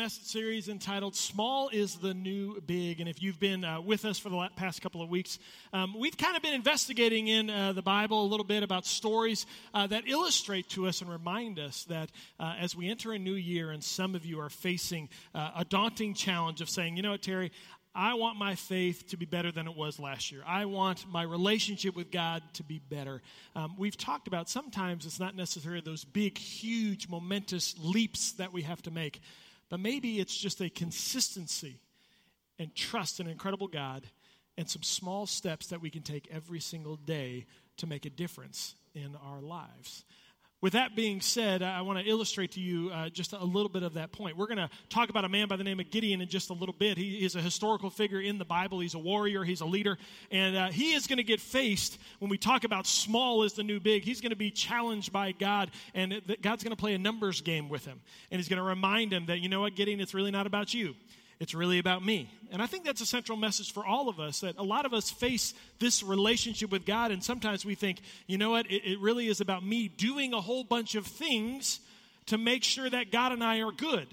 Message series entitled Small is the New Big. And if you've been uh, with us for the past couple of weeks, um, we've kind of been investigating in uh, the Bible a little bit about stories uh, that illustrate to us and remind us that uh, as we enter a new year, and some of you are facing uh, a daunting challenge of saying, you know what, Terry, I want my faith to be better than it was last year. I want my relationship with God to be better. Um, we've talked about sometimes it's not necessarily those big, huge, momentous leaps that we have to make, but maybe it's just a consistency and trust in an incredible God and some small steps that we can take every single day to make a difference in our lives. With that being said, I want to illustrate to you uh, just a little bit of that point. We're going to talk about a man by the name of Gideon in just a little bit. He is a historical figure in the Bible. He's a warrior, he's a leader, and uh, he is going to get faced when we talk about small is the new big. He's going to be challenged by God, and God's going to play a numbers game with him. And he's going to remind him that, you know what, Gideon, it's really not about you. It's really about me. And I think that's a central message for all of us that a lot of us face this relationship with God, and sometimes we think, you know what, it, it, really is about me doing a whole bunch of things to make sure that God and I are good.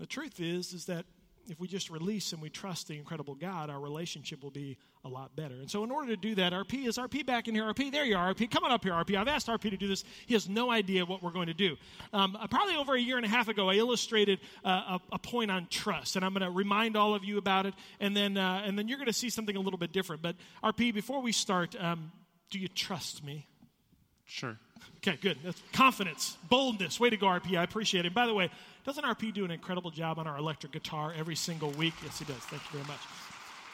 The truth is, is that if we just release and we trust the incredible God, our relationship will be a lot better. And so, in order to do that, RP is RP back in here. RP, there you are. RP, come on up here. RP, I've asked RP to do this. He has no idea what we're going to do. Um, uh, probably over a year and a half ago, I illustrated uh, a, a, point on trust, and I'm going to remind all of you about it, and then uh, and then you're going to see something a little bit different. But RP, before we start, um, do you trust me? Sure. Okay, good. That's confidence, boldness. Way to go, RP. I appreciate it. And by the way, doesn't RP do an incredible job on our electric guitar every single week? Yes, he does. Thank you very much.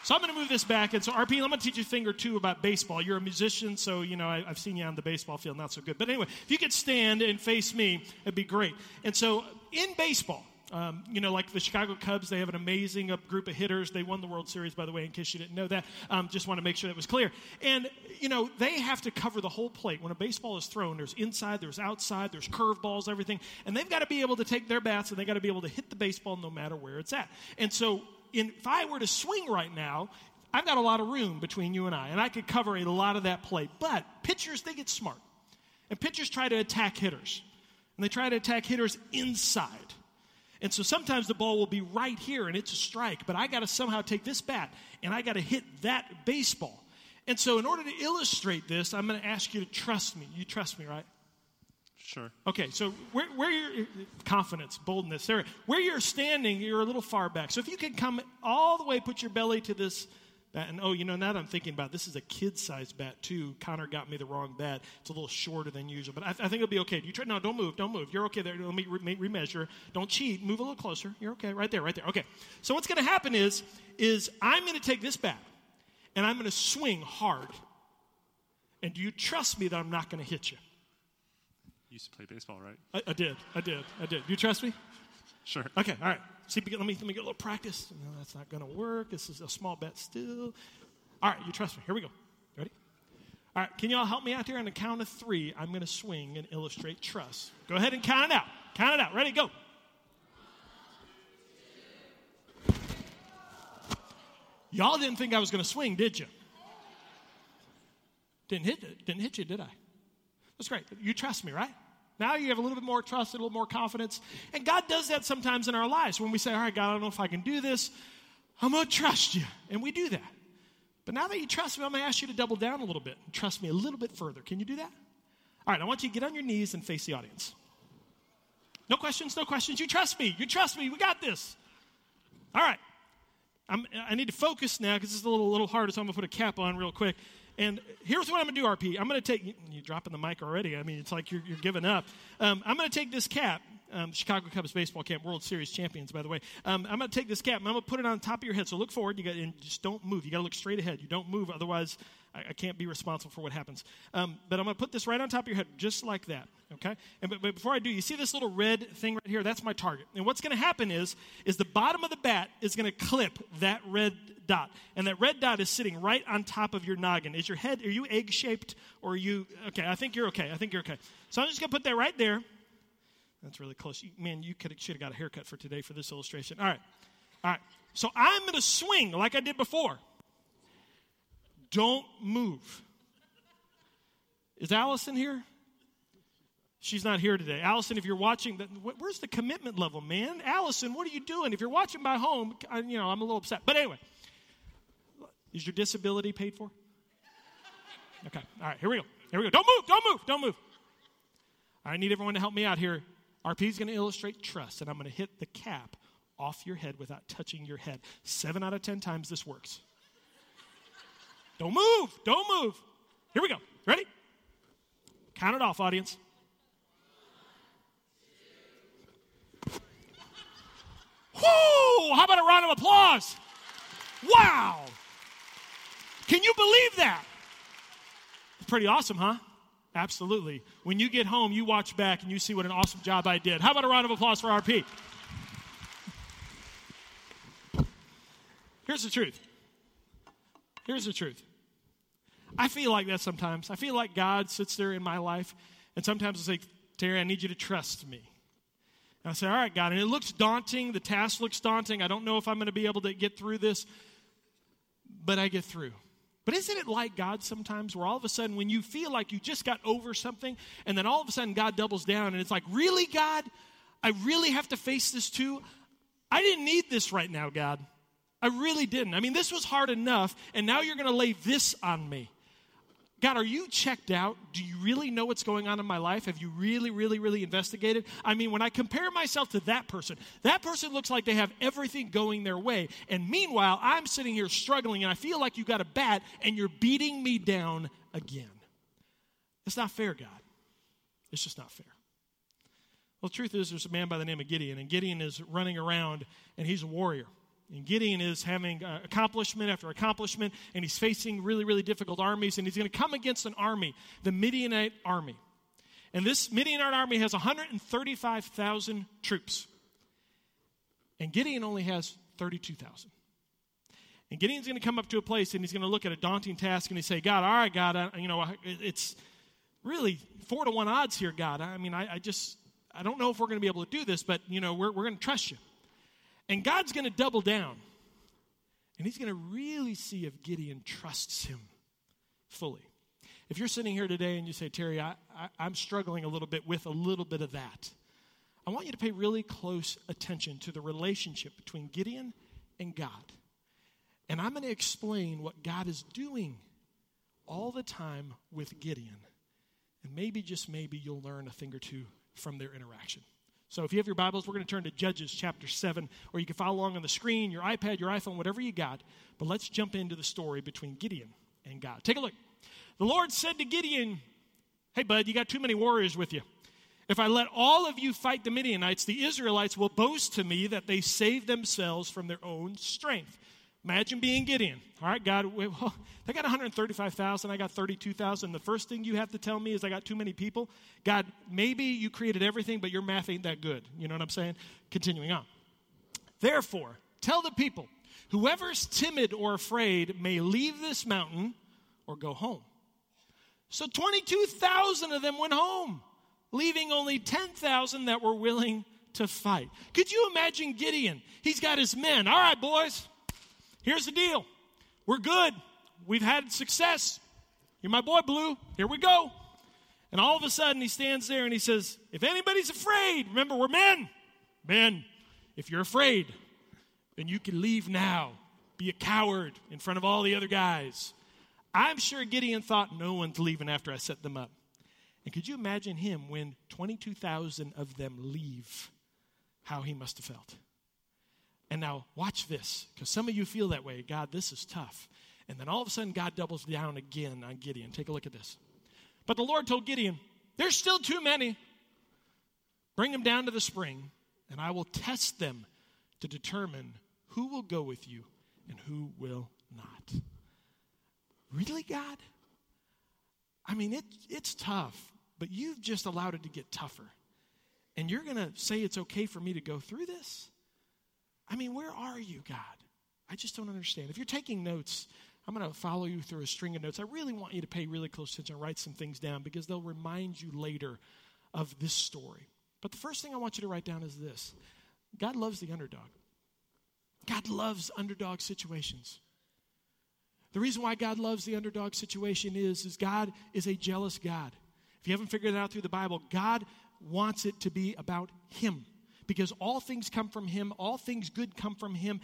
So I'm going to move this back. And so, RP, I'm going to teach you a thing or two about baseball. You're a musician, so, you know, I, have seen you on the baseball field, not so good. But anyway, if you could stand and face me, it'd be great. And so, in baseball, um, you know, like the Chicago Cubs, they have an amazing uh, group of hitters. They won the World Series, by the way, in case you didn't know that. Um, just want to make sure that was clear. And, you know, they have to cover the whole plate. When a baseball is thrown, there's inside, there's outside, there's curveballs, everything. And they've got to be able to take their bats and they've got to be able to hit the baseball no matter where it's at. And so, in, if I were to swing right now, I've got a lot of room between you and I, and I could cover a lot of that plate. But pitchers, they get smart. And pitchers try to attack hitters. And they try to attack hitters inside. And so sometimes the ball will be right here and it's a strike, but I got to somehow take this bat and I got to hit that baseball. And so, in order to illustrate this, I'm going to ask you to trust me. You trust me, right? Sure. Okay, so where, where your confidence, boldness, there, where you're standing, you're a little far back. So if you can come all the way, put your belly to this And oh, you know, now that I'm thinking about it, this is a kid sized bat, too. Connor got me the wrong bat. It's a little shorter than usual, but I, I think it'll be okay. Do you try, no, don't move, don't move. You're okay there. Let me re- remeasure. Don't cheat. Move a little closer. You're okay. Right there, right there. Okay. So what's going to happen is, is I'm going to take this bat and I'm going to swing hard. And do you trust me that I'm not going to hit you? You used to play baseball, right? I, I did. I did. I did. Do you trust me? Sure. Okay. All right. See, let me, let me get a little practice. No, that's not going to work. This is a small bet still. All right, you trust me. Here we go. Ready? All right, can you all help me out here on the count of three? I'm going to swing and illustrate trust. Go ahead and count it out. Count it out. Ready? Go. Y'all didn't think I was going to swing, did you? Didn't hit, didn't hit you, did I? That's great. You trust me, right? Now you have a little bit more trust, a little more confidence. And God does that sometimes in our lives when we say, All right, God, I don't know if I can do this. I'm going to trust you. And we do that. But now that you trust me, I'm going to ask you to double down a little bit and trust me a little bit further. Can you do that? All right, I want you to get on your knees and face the audience. No questions, no questions. You trust me. You trust me. We got this. All right. I need to focus now because this is a little, little harder, so I'm going to put a cap on real quick. And here's what I'm going to do, RP. I'm going to take, you're dropping the mic already. I mean, it's like you're, you're giving up. Um, I'm going to take this cap. um, Chicago Cubs baseball camp, World Series champions, by the way. Um, I'm going to take this cap and I'm going to put it on top of your head. So look forward. You got and just don't move. You got to look straight ahead. You don't move, otherwise I, I can't be responsible for what happens. Um, but I'm going to put this right on top of your head, just like that. Okay. And but, but before I do, you see this little red thing right here? That's my target. And what's going to happen is, is the bottom of the bat is going to clip that red dot, and that red dot is sitting right on top of your noggin. Is your head? Are you egg shaped, or are you? Okay. I think you're okay. I think you're okay. So I'm just going to put that right there. That's really close. Man, you could should have got a haircut for today for this illustration. All right. All right. So I'm going to swing like I did before. Don't move. Is Allison here? She's not here today. Allison, if you're watching, where's the commitment level, man? Allison, what are you doing? If you're watching by home, you know, I'm a little upset. But anyway, is your disability paid for? Okay. All right, here we go. Here we go. Don't move. Don't move. Don't move. I need everyone to help me out here. RP is going to illustrate trust, and I'm going to hit the cap off your head without touching your head. Seven out of ten times this works. Don't move. Don't move. Here we go. Ready? Count it off, audience. Whoo! How about a round of applause? Wow! Can you believe that? Pretty awesome, huh? Absolutely. When you get home, you watch back and you see what an awesome job I did. How about a round of applause for RP? Here's the truth. Here's the truth. I feel like that sometimes. I feel like God sits there in my life, and sometimes I say, Terry, I need you to trust me. And I say, All right, God. And it looks daunting. The task looks daunting. I don't know if I'm going to be able to get through this, but I get through. But isn't it like God sometimes, where all of a sudden, when you feel like you just got over something, and then all of a sudden God doubles down, and it's like, Really, God? I really have to face this too? I didn't need this right now, God. I really didn't. I mean, this was hard enough, and now you're going to lay this on me. God, are you checked out? Do you really know what's going on in my life? Have you really, really, really investigated? I mean, when I compare myself to that person, that person looks like they have everything going their way. And meanwhile, I'm sitting here struggling and I feel like you got a bat and you're beating me down again. It's not fair, God. It's just not fair. Well, the truth is, there's a man by the name of Gideon, and Gideon is running around and he's a warrior. And Gideon is having uh, accomplishment after accomplishment, and he's facing really, really difficult armies, and he's going to come against an army, the Midianite army. And this Midianite army has 135,000 troops. And Gideon only has 32,000. And Gideon's going to come up to a place and he's going to look at a daunting task and he say, God, all right, God, I, you know, it's really four to one odds here, God. I mean, I, I just, I don't know if we're going to be able to do this, but, you know, we're, we're going to trust you. And God's going to double down. And he's going to really see if Gideon trusts him fully. If you're sitting here today and you say, Terry, I, I, am struggling a little bit with a little bit of that, I want you to pay really close attention to the relationship between Gideon and God. And I'm going to explain what God is doing all the time with Gideon. And maybe, just maybe, you'll learn a thing or two from their interaction. So if you have your Bibles, we're going to turn to Judges chapter 7, or you can follow along on the screen, your iPad, your iPhone, whatever you got. But let's jump into the story between Gideon and God. Take a look. The Lord said to Gideon, Hey, bud, you got too many warriors with you. If I let all of you fight the Midianites, the Israelites will boast to me that they saved themselves from their own strength. Imagine being Gideon. All right, God, well, they got 135,000. I got 32,000. The first thing you have to tell me is I got too many people. God, maybe you created everything, but your math ain't that good. You know what I'm saying? Continuing on. Therefore, tell the people whoever's timid or afraid may leave this mountain or go home. So 22,000 of them went home, leaving only 10,000 that were willing to fight. Could you imagine Gideon? He's got his men. All right, boys. Here's the deal we're good. We've had success. You're my boy, Blue. Here we go. And all of a sudden, he stands there and he says, If anybody's afraid, remember, we're men. Men, if you're afraid, then you can leave now. Be a coward in front of all the other guys. I'm sure Gideon thought no one's leaving after I set them up. And could you imagine him when 22,000 of them leave? How he must have felt. And now watch this, because some of you feel that way. God, this is tough. And then all of a sudden, God doubles down again on Gideon. Take a look at this. But the Lord told Gideon, There's still too many. Bring them down to the spring, and I will test them to determine who will go with you and who will not. Really, God? I mean, it, it's tough, but you've just allowed it to get tougher. And you're going to say it's okay for me to go through this? I mean, where are you, God? I just don't understand. If you're taking notes, I'm going to follow you through a string of notes. I really want you to pay really close attention and write some things down because they'll remind you later of this story. But the first thing I want you to write down is this God loves the underdog. God loves underdog situations. The reason why God loves the underdog situation is, is God is a jealous God. If you haven't figured it out through the Bible, God wants it to be about Him because all things come from Him, all things good come from Him.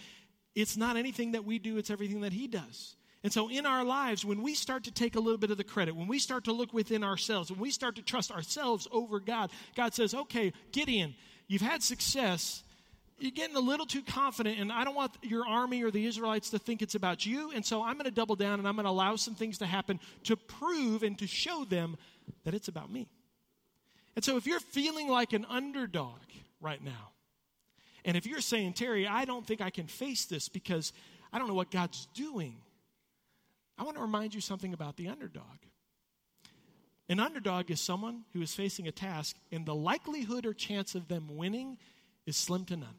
It's not anything that we do, it's everything that He does. And so, in our lives, when we start to take a little bit of the credit, when we start to look within ourselves, when we start to trust ourselves over God, God says, okay, Gideon, you've had success. You're getting a little too confident, and I don't want your army or the Israelites to think it's about you. And so, I'm going to double down and I'm going to allow some things to happen to prove and to show them that it's about me. And so, if you're feeling like an underdog right now, and if you're saying, Terry, I don't think I can face this because I don't know what God's doing I want to remind you something about the underdog. An underdog is someone who is facing a task, and the likelihood or chance of them winning is slim to none.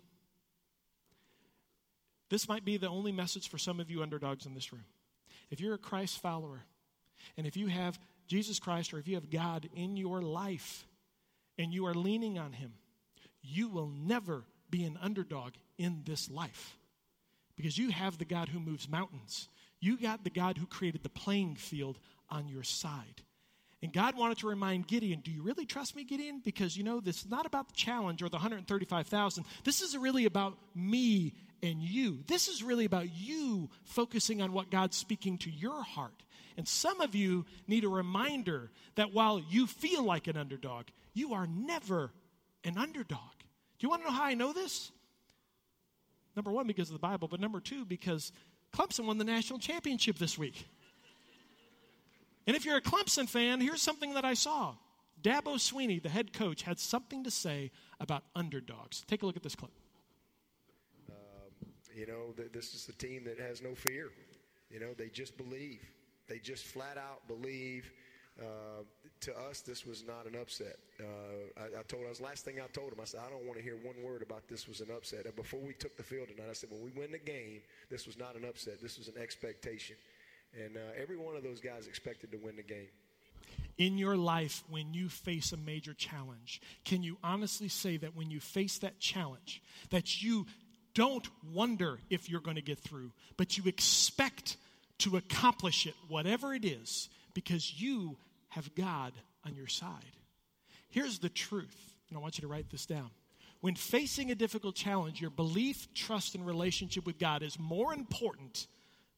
This might be the only message for some of you underdogs in this room. If you're a Christ follower, and if you have Jesus Christ or if you have God in your life, and you are leaning on Him, you will never be an underdog in this life because you have the God who moves mountains. You got the God who created the playing field on your side. And God wanted to remind Gideon, do you really trust me, Gideon? Because you know, this is not about the challenge or the 135,000. This is really about me and you. This is really about you focusing on what God's speaking to your heart. And some of you need a reminder that while you feel like an underdog, you are never an underdog. Do you want to know how I know this? Number one, because of the Bible, but number two, because Clemson won the national championship this week. And if you're a Clemson fan, here's something that I saw. Dabo Swinney, the head coach, had something to say about underdogs. Take a look at this clip. Um, you know, th- this is a team that has no fear. You know, they just believe. They just flat out believe uh, to us, this was not an upset. Uh, I, I, told us last thing I told him. I said I don't want to hear one word about this was an upset. And before we took the field tonight, I said when we win the game, this was not an upset. This was an expectation, and uh, every one of those guys expected to win the game. In your life, when you face a major challenge, can you honestly say that when you face that challenge, that you don't wonder if you're going to get through, but you expect to accomplish it, whatever it is, because you have God on your side. Here's the truth, and I want you to write this down. When facing a difficult challenge, your belief, trust, and relationship with God is more important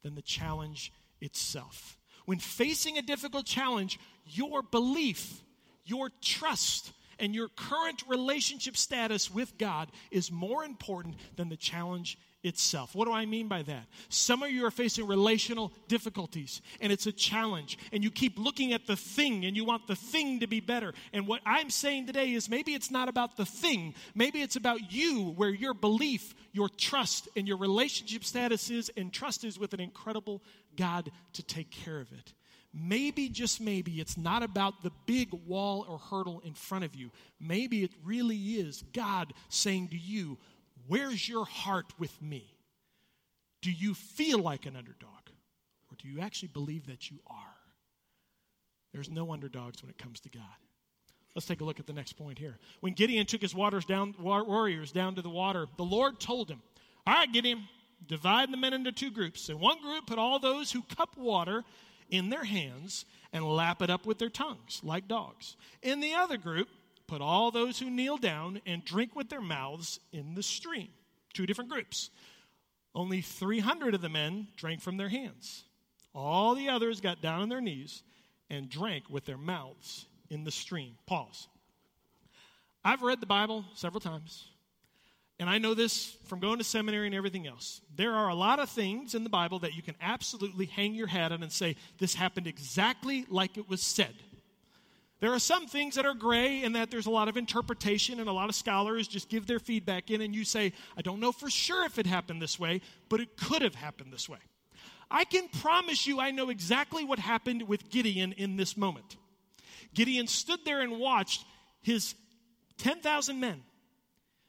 than the challenge itself. When facing a difficult challenge, your belief, your trust, and your current relationship status with God is more important than the challenge itself. What do I mean by that? Some of you are facing relational difficulties and it's a challenge and you keep looking at the thing and you want the thing to be better. And what I'm saying today is maybe it's not about the thing, maybe it's about you where your belief, your trust, and your relationship status is and trust is with an incredible God to take care of it. Maybe, just maybe, it's not about the big wall or hurdle in front of you. Maybe it really is God saying to you, Where's your heart with me? Do you feel like an underdog? Or do you actually believe that you are? There's no underdogs when it comes to God. Let's take a look at the next point here. When Gideon took his down, warriors down to the water, the Lord told him, All right, Gideon, divide the men into two groups. In one group, put all those who cup water in their hands and lap it up with their tongues, like dogs. In the other group, put all those who kneel down and drink with their mouths in the stream. Two different groups. Only 300 of the men drank from their hands. All the others got down on their knees and drank with their mouths in the stream. Pause. I've read the Bible several times, and I know this from going to seminary and everything else. There are a lot of things in the Bible that you can absolutely hang your hat on and say, this happened exactly like it was said. There are some things that are gray and that there's a lot of interpretation, and a lot of scholars just give their feedback in, and you say, I don't know for sure if it happened this way, but it could have happened this way. I can promise you I know exactly what happened with Gideon in this moment. Gideon stood there and watched his 10,000 men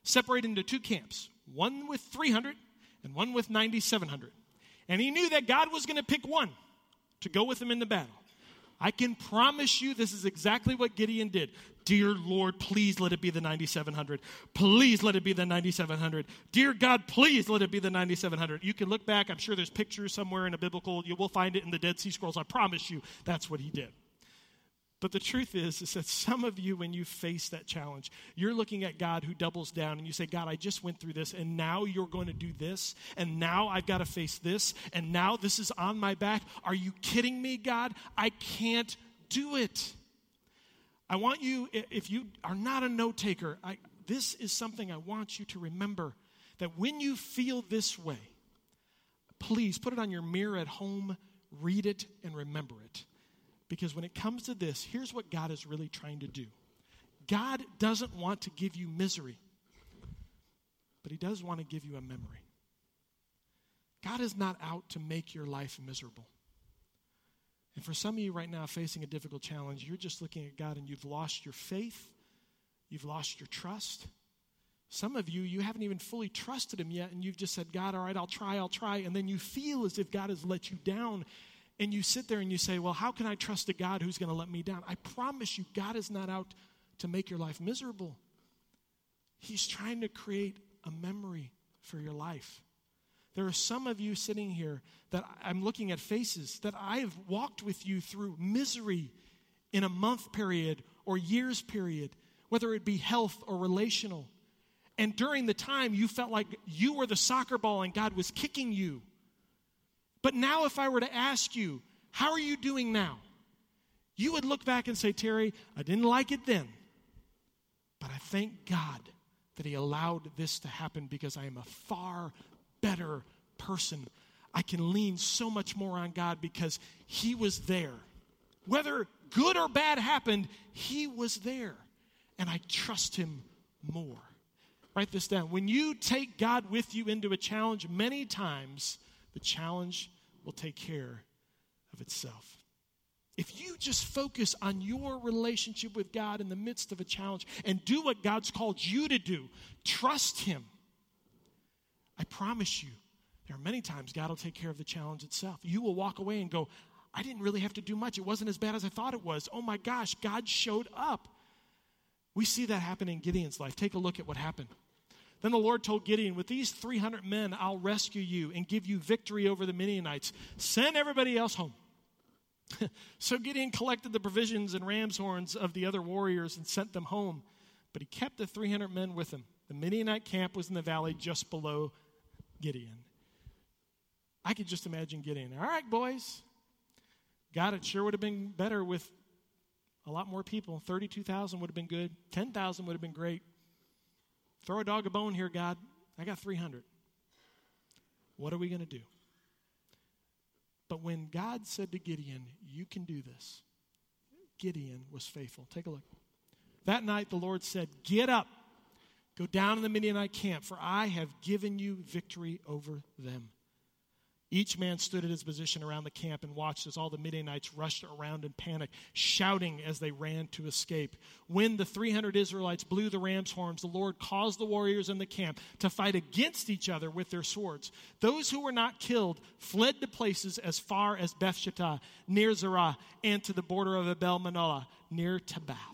separate into two camps one with 300 and one with 9,700. And he knew that God was going to pick one to go with him into battle. I can promise you this is exactly what Gideon did. Dear Lord, please let it be the 9700. Please let it be the 9700. Dear God, please let it be the 9700. You can look back. I'm sure there's pictures somewhere in a biblical. You will find it in the Dead Sea Scrolls. I promise you that's what he did. But the truth is, is that some of you, when you face that challenge, you're looking at God who doubles down and you say, God, I just went through this, and now you're going to do this, and now I've got to face this, and now this is on my back. Are you kidding me, God? I can't do it. I want you, if you are not a note taker, this is something I want you to remember that when you feel this way, please put it on your mirror at home, read it, and remember it. Because when it comes to this, here's what God is really trying to do God doesn't want to give you misery, but He does want to give you a memory. God is not out to make your life miserable. And for some of you right now facing a difficult challenge, you're just looking at God and you've lost your faith, you've lost your trust. Some of you, you haven't even fully trusted Him yet, and you've just said, God, all right, I'll try, I'll try. And then you feel as if God has let you down and you sit there and you say, Well, how can I trust a God who's going to let me down? I promise you, God is not out to make your life miserable. He's trying to create a memory for your life. There are some of you sitting here that I'm looking at faces that I have walked with you through misery in a month period or years period, whether it be health or relational. And during the time, you felt like you were the soccer ball and God was kicking you. But now, if I were to ask you, how are you doing now? You would look back and say, Terry, I didn't like it then, but I thank God that He allowed this to happen because I am a far better person. I can lean so much more on God because He was there. Whether good or bad happened, He was there. And I trust Him more. Write this down. When you take God with you into a challenge, many times the challenge will take care of itself. If you just focus on your relationship with God in the midst of a challenge and do what God's called you to do, trust Him, I promise you, there are many times God will take care of the challenge itself. You will walk away and go, I didn't really have to do much. It wasn't as bad as I thought it was. Oh my gosh, God showed up. We see that happen in Gideon's life. Take a look at what happened. Then the Lord told Gideon, With these 300 men, I'll rescue you and give you victory over the Midianites. Send everybody else home. so Gideon collected the provisions and ram's horns of the other warriors and sent them home. But he kept the 300 men with him. The Midianite camp was in the valley just below Gideon. I could just imagine Gideon. All right, boys. God, it sure would have been better with a lot more people. 32,000 would have been good. 10,000 would have been great. Throw a dog a bone here, God. I got 300. What are we going to do? But when God said to Gideon, You can do this, Gideon was faithful. Take a look. That night the Lord said, Get up, go down to the Midianite camp, for I have given you victory over them. Each man stood at his position around the camp and watched as all the Midianites rushed around in panic, shouting as they ran to escape. When the 300 Israelites blew the ram's horns, the Lord caused the warriors in the camp to fight against each other with their swords. Those who were not killed fled to places as far as Bethshittah, near Zerah, and to the border of Abel Meholah, near Tabbath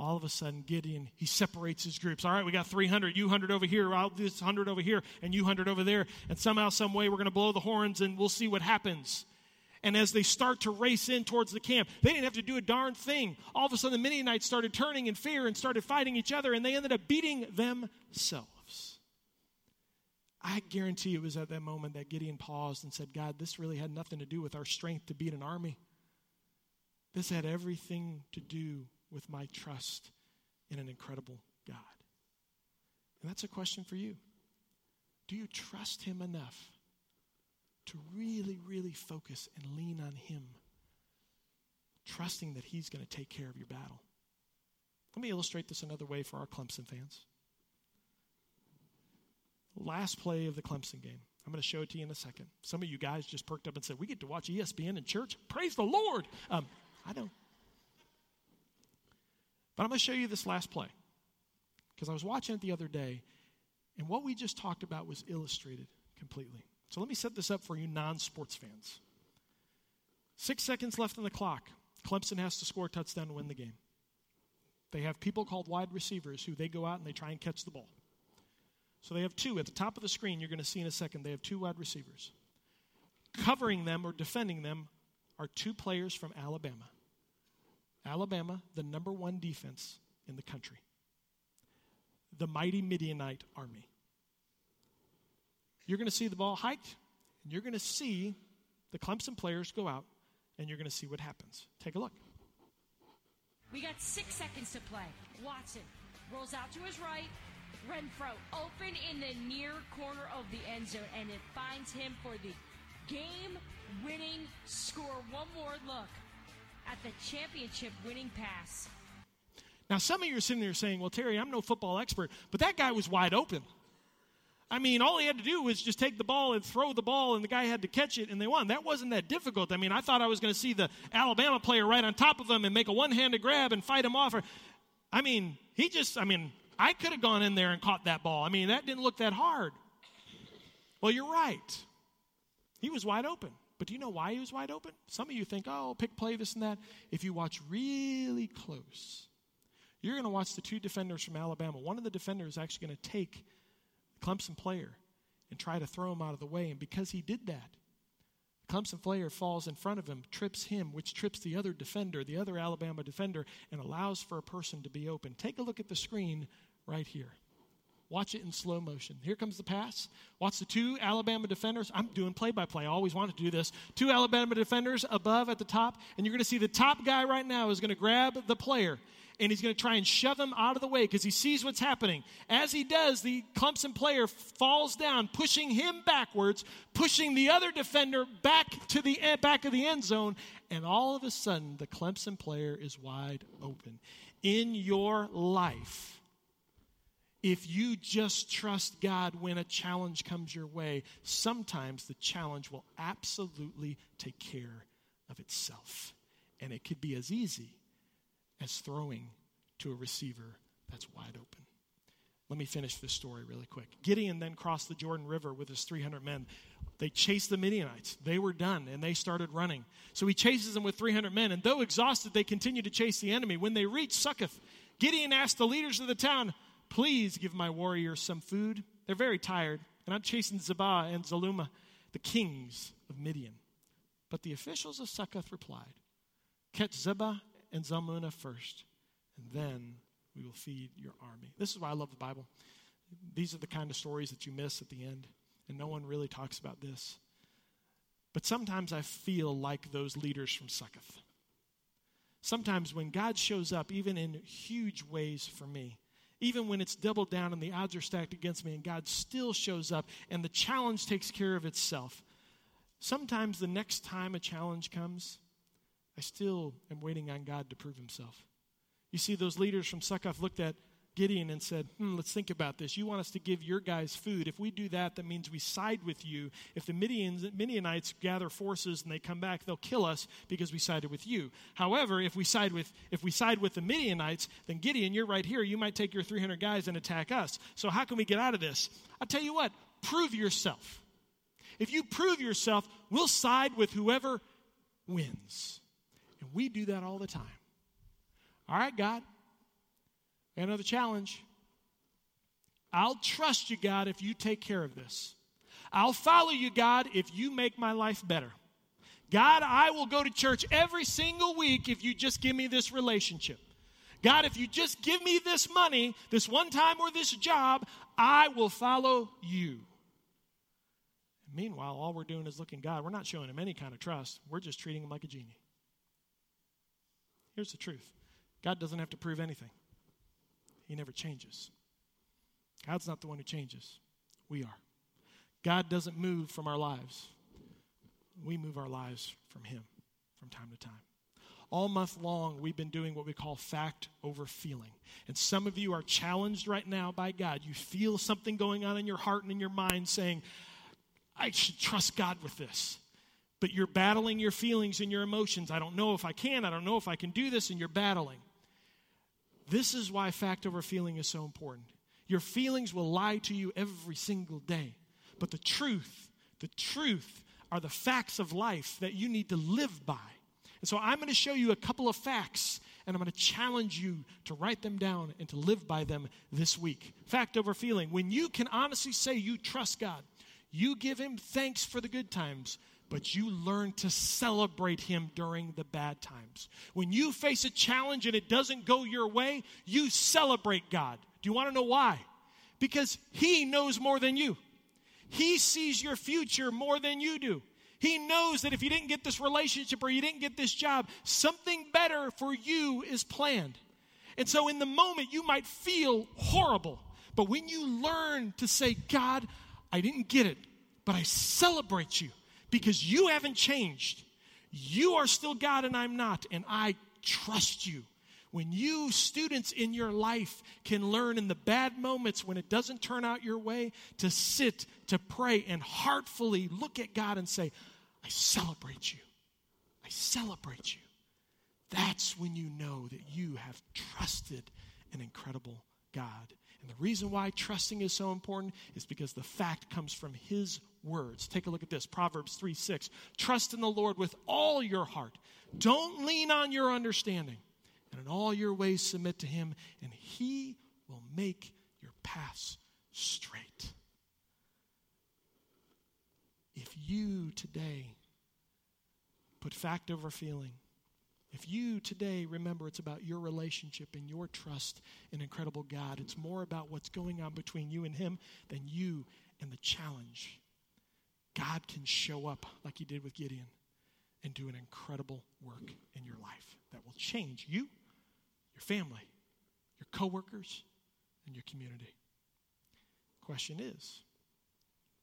all of a sudden gideon he separates his groups. All right we got 300 you 100 over here i'll this 100 over here and you 100 over there. And somehow some way we're going to blow the horns and we'll see what happens. And as they start to race in towards the camp they didn't have to do a darn thing. All of a sudden the midianites started turning in fear and started fighting each other and they ended up beating themselves. I guarantee it was at that moment that gideon paused and said god this really had nothing to do with our strength to beat an army. This had everything to do with my trust in an incredible God? And that's a question for you. Do you trust Him enough to really, really focus and lean on Him? trusting that He's going to take care of your battle. Let me illustrate this another way for our Clemson fans. Last play of the Clemson game. I'm going to show it to you in a second. Some of you guys just perked up and said, We get to watch ESPN in church. Praise the Lord. Um, I don't. But I'm going to show you this last play because I was watching it the other day, and what we just talked about was illustrated completely. So let me set this up for you non sports fans. Six seconds left on the clock. Clemson has to score a touchdown to win the game. They have people called wide receivers who they go out and they try and catch the ball. So they have two. At the top of the screen, you're going to see in a second, they have two wide receivers. Covering them or defending them are two players from Alabama. Alabama, the number one defense in the country. The mighty Midianite army. You're going to see the ball hiked, and you're going to see the Clemson players go out, and you're going to see what happens. Take a look. We got six seconds to play. Watson rolls out to his right. Renfrow open in the near corner of the end zone, and it finds him for the game winning score. One more look at the championship winning pass. Now, some of you are sitting there saying, Well, Terry, I'm no football expert, but that guy was wide open. I mean, all he had to do was just take the ball and throw the ball, and the guy had to catch it, and they won. That wasn't that difficult. I mean, I thought I was going to see the Alabama player right on top of him and make a one handed grab and fight him off. Or, I mean, he just, I mean, I could have gone in there and caught that ball. I mean, that didn't look that hard. Well, you're right. He was wide open. But do you know why he was wide open? Some of you think, oh, pick play, this and that. If you watch really close, you're going to watch the two defenders from Alabama. One of the defenders is actually going to take Clemson player and try to throw him out of the way. And because he did that, the Clemson player falls in front of him, trips him, which trips the other defender, the other Alabama defender, and allows for a person to be open. Take a look at the screen right here. Watch it in slow motion. Here comes the pass. Watch the two Alabama defenders. I'm doing play by play. I always wanted to do this. Two Alabama defenders above at the top, and you're going to see the top guy right now is going to grab the player and he's going to try and shove him out of the way because he sees what's happening. As he does, the Clemson player falls down, pushing him backwards, pushing the other defender back to the eh, back of the end zone, and all of a sudden the Clemson player is wide open. In your life, if you just trust God when a challenge comes your way, sometimes the challenge will absolutely take care of itself. And it could be as easy as throwing to a receiver that's wide open. Let me finish this story really quick. Gideon then crossed the Jordan River with his 300 men. They chased the Midianites. They were done and they started running. So he chases them with 300 men, and though exhausted, they continued to chase the enemy. When they reached Succoth, Gideon asked the leaders of the town, Please give my warriors some food. They're very tired, and I'm chasing Zebah and Zalmunna, the kings of Midian. But the officials of Succoth replied, Catch Zebah and Zalmunna first, and then we will feed your army. This is why I love the Bible. These are the kind of stories that you miss at the end, and no one really talks about this. But sometimes I feel like those leaders from Succoth. Sometimes when God shows up, even in huge ways for me, even when it's doubled down and the odds are stacked against me, and God still shows up and the challenge takes care of itself. Sometimes the next time a challenge comes, I still am waiting on God to prove himself. You see, those leaders from Succoth looked at Gideon and said, hmm, let's think about this. You want us to give your guys food. If we do that, that means we side with you. If the Midianites gather forces and they come back, they'll kill us because we sided with you. However, if we side with if we side with the Midianites, then Gideon, you're right here. You might take your 300 guys and attack us. So how can we get out of this? I'll tell you what, prove yourself. If you prove yourself, we'll side with whoever wins. And we do that all the time. All right, God, another challenge. I'll trust you, God, if you take care of this. I'll follow you, God, if you make my life better. God, I will go to church every single week if you just give me this relationship. God, if you just give me this money, this one time or this job, I will follow you. Meanwhile, all we're doing is looking God. We're not showing him any kind of trust. We're just treating him like a genie. Here's the truth God doesn't have to prove anything, He never changes. God's not the one who changes, we are. God doesn't move from our lives, we move our lives from Him from time to time. all month long, we've been doing what we call fact over feeling. And some of you are challenged right now by God. You feel something going on in your heart and in your mind saying, I should trust God with this. But you're battling your feelings and your emotions. I don't know if I can. I don't know if I can do this, and you're battling. This is why fact over feeling is so important. Your feelings will lie to you every single day. But the truth, the truth are the facts of life that you need to live by. And so I'm going to show you a couple of facts, and I'm going to challenge you to write them down and to live by them this week. Fact over feeling. When you can honestly say you trust God, you give Him thanks for the good times, but you learn to celebrate Him during the bad times. When you face a challenge and it doesn't go your way, you celebrate God. Do you want to know why? Because He knows more than you. He sees your future more than you do. He knows that if you didn't get this relationship or you didn't get this job, something better for you is planned. And so in the moment, you might feel horrible. But when you learn to say, God, I didn't get it, but I celebrate you because you haven't changed. You are still God and I'm not, and I trust you. When you, students in your life, can learn in the bad moments when it doesn't turn out your way to sit, to pray, and heartfully look at God and say, I celebrate you. I celebrate you. That's when you know that you have trusted an incredible God. And the reason why trusting is so important is because the fact comes from His words. Take a look at this Proverbs 3 6. Trust in the Lord with all your heart. Don't lean on your understanding. And in all your ways submit to Him, and He will make your paths straight. If you today put fact over feeling, if you today remember it's about your relationship and your trust in incredible God, it's more about what's going on between you and Him than you and the challenge. God can show up like He did with Gideon and do an incredible work in your life that will change you, your family, your coworkers, and your community. Question is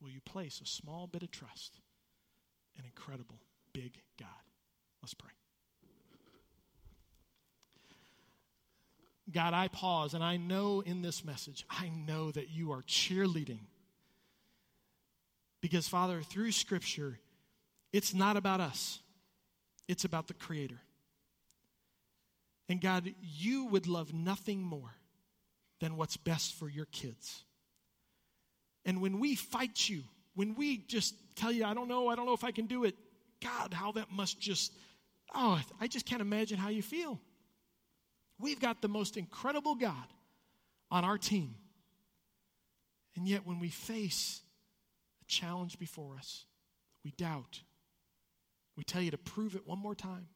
will you place a small bit of trust in incredible, big God? Let's pray. God, I pause and I know in this message, I know that you are cheerleading. Because, Father, through Scripture, it's not about us, it's about the Creator. And God, you would love nothing more than what's best for your kids. And when we fight you, when we just tell you, I don't know, I don't know if I can do it, God, how that must just, oh, I just can't imagine how you feel. We've got the most incredible God on our team. And yet, when we face a challenge before us, we doubt. We tell you to prove it one more time,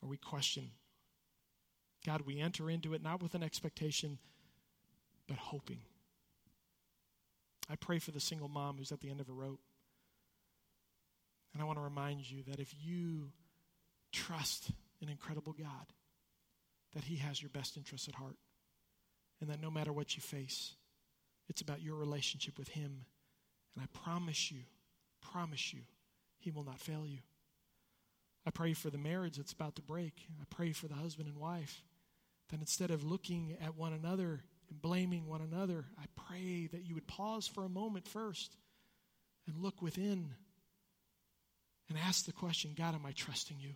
or we question. God, we enter into it not with an expectation, but hoping. I pray for the single mom who's at the end of a rope. And I want to remind you that if you trust an incredible God, that He has your best interests at heart. And that no matter what you face, it's about your relationship with Him. And I promise you, promise you, He will not fail you. I pray for the marriage that's about to break. I pray for the husband and wife that instead of looking at one another and blaming one another, I pray that you would pause for a moment first and look within and ask the question God, am I trusting you?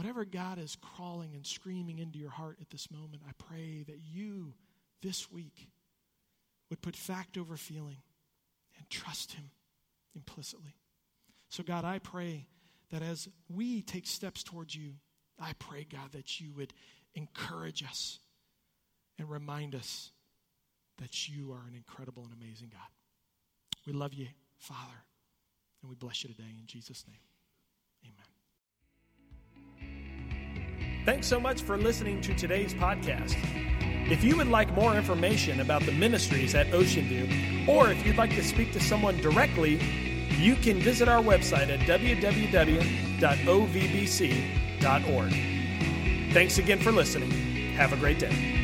Whatever God is crawling and screaming into your heart at this moment, I pray that you this week would put fact over feeling and trust Him implicitly. So, God, I pray that as we take steps towards you, I pray, God, that you would encourage us and remind us that you are an incredible and amazing God. We love you, Father, and we bless you today in Jesus' name. Amen. Thanks so much for listening to today's podcast. If you would like more information about the ministries at Ocean View, or if you'd like to speak to someone directly, you can visit our website at www.ovbc.org. Thanks again for listening. Have a great day.